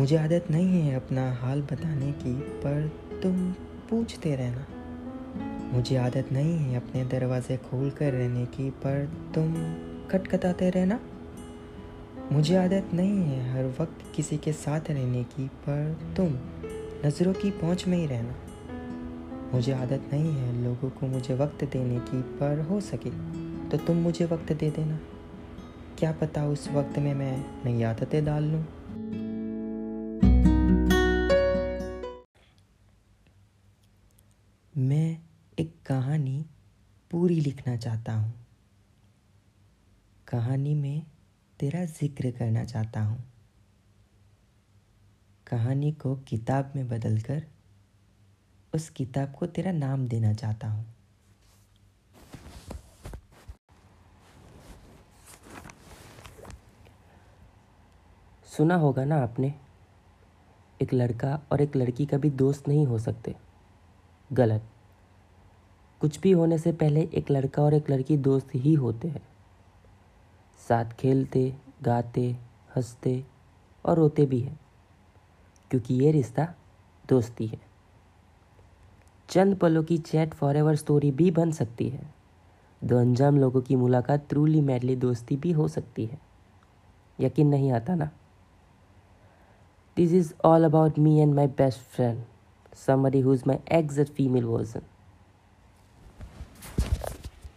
मुझे आदत नहीं है अपना हाल बताने की, पर तुम पूछते रहना। मुझे आदत नहीं है अपने दरवाजे खोल कर रहने की, पर तुम खटखटाते रहना। मुझे आदत नहीं है हर वक्त किसी के साथ रहने की, पर तुम नज़रों की पहुँच में ही रहना। मुझे आदत नहीं है लोगों को मुझे वक्त देने की, पर हो सके तो तुम मुझे वक्त दे देना। क्या पता उस वक्त में मैं नई आदतें डाल लूँ। मैं एक कहानी पूरी लिखना चाहता हूँ। कहानी में तेरा ज़िक्र करना चाहता हूँ। कहानी को किताब में बदलकर उस किताब को तेरा नाम देना चाहता हूँ। सुना होगा ना आपने? एक लड़का और एक लड़की कभी दोस्त नहीं हो सकते। गलत। कुछ भी होने से पहले एक लड़का और एक लड़की दोस्त ही होते हैं। साथ खेलते, गाते, हँसते और रोते भी हैं, क्योंकि ये रिश्ता दोस्ती है। चंद पलों की चैट फॉर एवर स्टोरी भी बन सकती है। दो अंजाम लोगों की मुलाकात ट्रूली मैडली दोस्ती भी हो सकती है। यकीन नहीं आता ना? This is all about me and my best friend somebody who's my exact female version